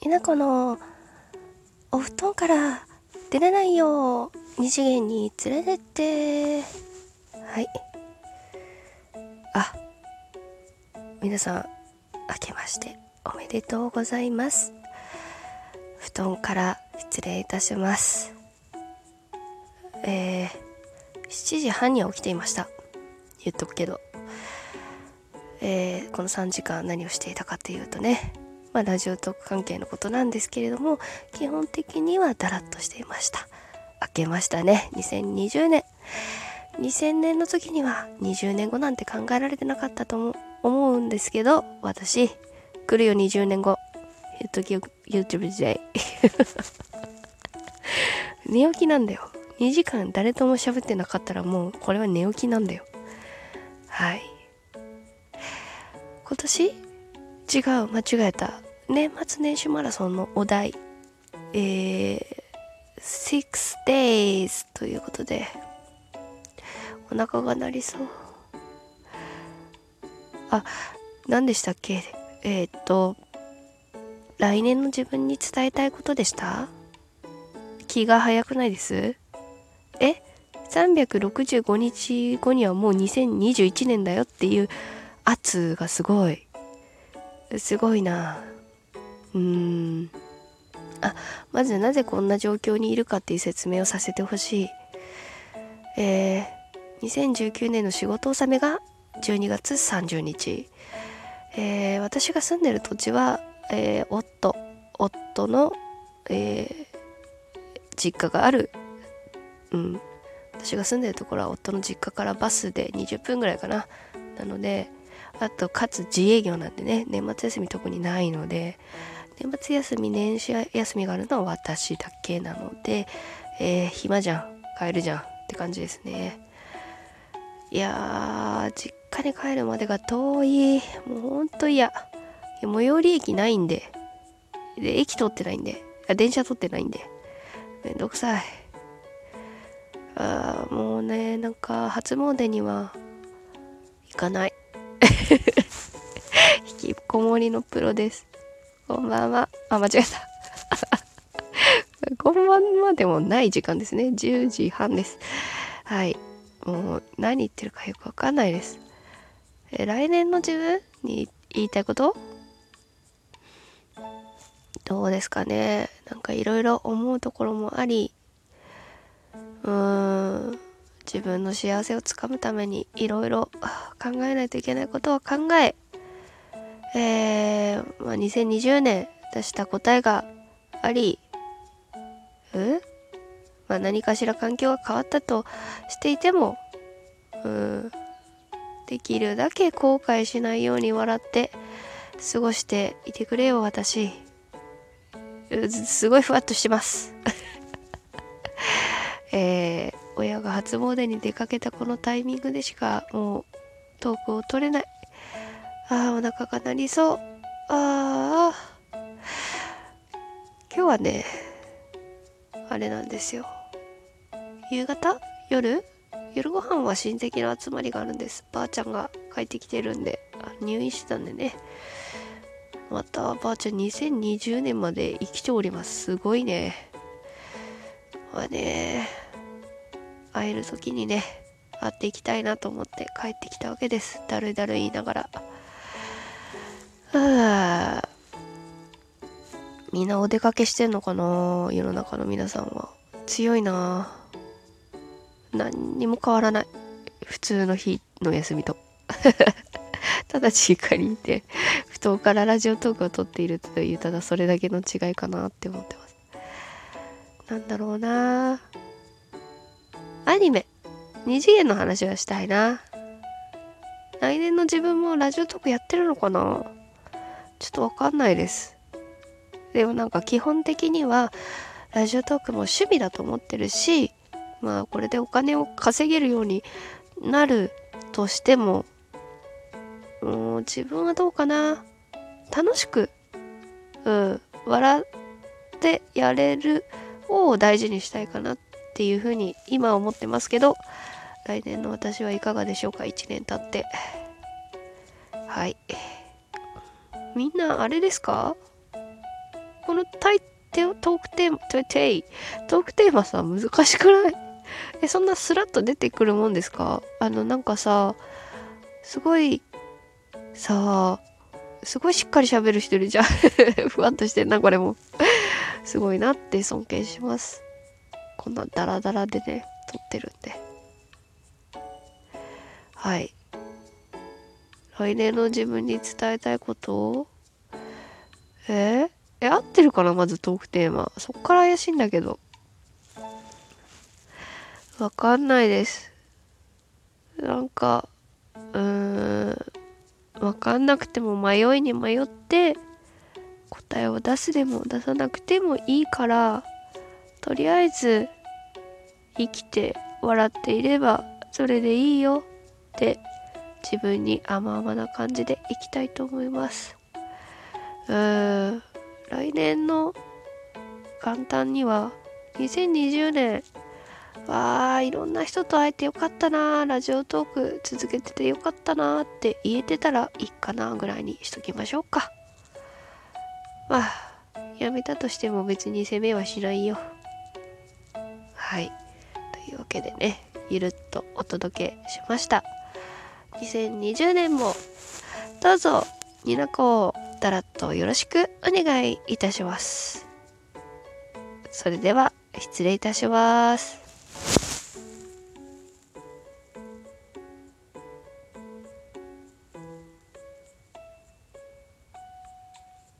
稲子のお布団から出れないよ二次元に連れてって。はい。あ。皆さん明けましておめでとうございます。布団から失礼いたします。えー、7時半には起きていました。言っとくけど。えー、この3時間何をしていたかというとね。まあ、ラジオトーク関係のことなんですけれども基本的にはダラッとしていました。明けましたね。2020年2000年の時には20年後なんて考えられてなかったと思うんですけど私来るよ20年後 YouTube 時代。寝起きなんだよ。2時間誰とも喋ってなかったらもうこれは寝起きなんだよ。はい。今年違う間違えた。年末年始マラソンのお題。えー、6 days ということでお腹が鳴りそう。あ何でしたっけ？えー、っと来年の自分に伝えたいことでした？気が早くないです？え？365日後にはもう2021年だよっていう圧がすごい。すごいな。うーん。あまずなぜこんな状況にいるかっていう説明をさせてほしい。えー、2019年の仕事納めが12月30日、えー、私が住んでる土地は、えー、夫夫の、えー、実家がある、うん、私が住んでるところは夫の実家からバスで20分ぐらいかな。なのであとかつ自営業なんでね年末休み特にないので年末休み年始休みがあるのは私だけなので、えー、暇じゃん帰るじゃんって感じですね。いやー実家に帰るまでが遠い。もうほんと嫌。最寄り駅ないんで。で駅通ってないんで。あ電車通ってないんで。めんどくさい。あーもうねなんか初詣には行かない。こもりのプロです。こんばんは。あ間違えた。こんばんはでもない時間ですね。10時半です。はい。もう何言ってるかよくわかんないです。え来年の自分に言いたいこと？どうですかね。なんかいろいろ思うところもあり。うーん。自分の幸せをつかむためにいろいろ考えないといけないことは考え。えー、まあ、2020年出した答えがありう？んまあ、何かしら環境が変わったとしていてもうんできるだけ後悔しないように笑って過ごしていてくれよ私。すごいふわっとしてます。えー、親が初詣に出かけたこのタイミングでしかもうトークを取れない。ああお腹が鳴りそう。ああ今日はねあれなんですよ。夕方？夜？夜ご飯は親戚の集まりがあるんです。ばあちゃんが帰ってきてるんで。あ入院してたんでね。またばあちゃん2020年まで生きております。すごいね。まあね会える時にね会っていきたいなと思って帰ってきたわけです。だるだる言いながら。は あみんなお出かけしてんのかな世の中の皆さんは。強いな。何にも変わらない。普通の日の休みと。ただ実家にいて布団からラジオトークを撮っているというただそれだけの違いかなって思ってます。なんだろうな。アニメ。二次元の話はしたいな。来年の自分もラジオトークやってるのかな。ちょっとわかんないです。でもなんか基本的にはラジオトークも趣味だと思ってるしまあこれでお金を稼げるようになるとしてももう自分はどうかな。楽しくうん笑ってやれるを大事にしたいかなっていうふうに今思ってますけど来年の私はいかがでしょうか？1年経って。はい。みんなあれですか？このタイトークテーマ、トークテーマさ、難しくない？え、そんなスラッと出てくるもんですか？あの、なんかさ、すごい、さあ、すごいしっかり喋る人いるじゃん。ふわっとしてんな、これも。すごいなって尊敬します。こんなダラダラでね、撮ってるんで。はい。来年の自分に伝えたいことえ？ー、え、合ってるかな？まずトークテーマ。そっから怪しいんだけど。わかんないです。なんか、うーん、わかんなくても迷いに迷って、答えを出すでも出さなくてもいいから、とりあえず、生きて笑っていれば、それでいいよって自分に甘々な感じでいきたいと思います。うーん、来年の元旦には2020年。わあいろんな人と会えてよかったなラジオトーク続けててよかったなって言えてたらいいかなぐらいにしときましょうか。まあやめたとしても別に責めはしないよ。はい。というわけでねゆるっとお届けしました。2020年もどうぞニナコをだらっとよろしくお願いいたします。それでは失礼いたします。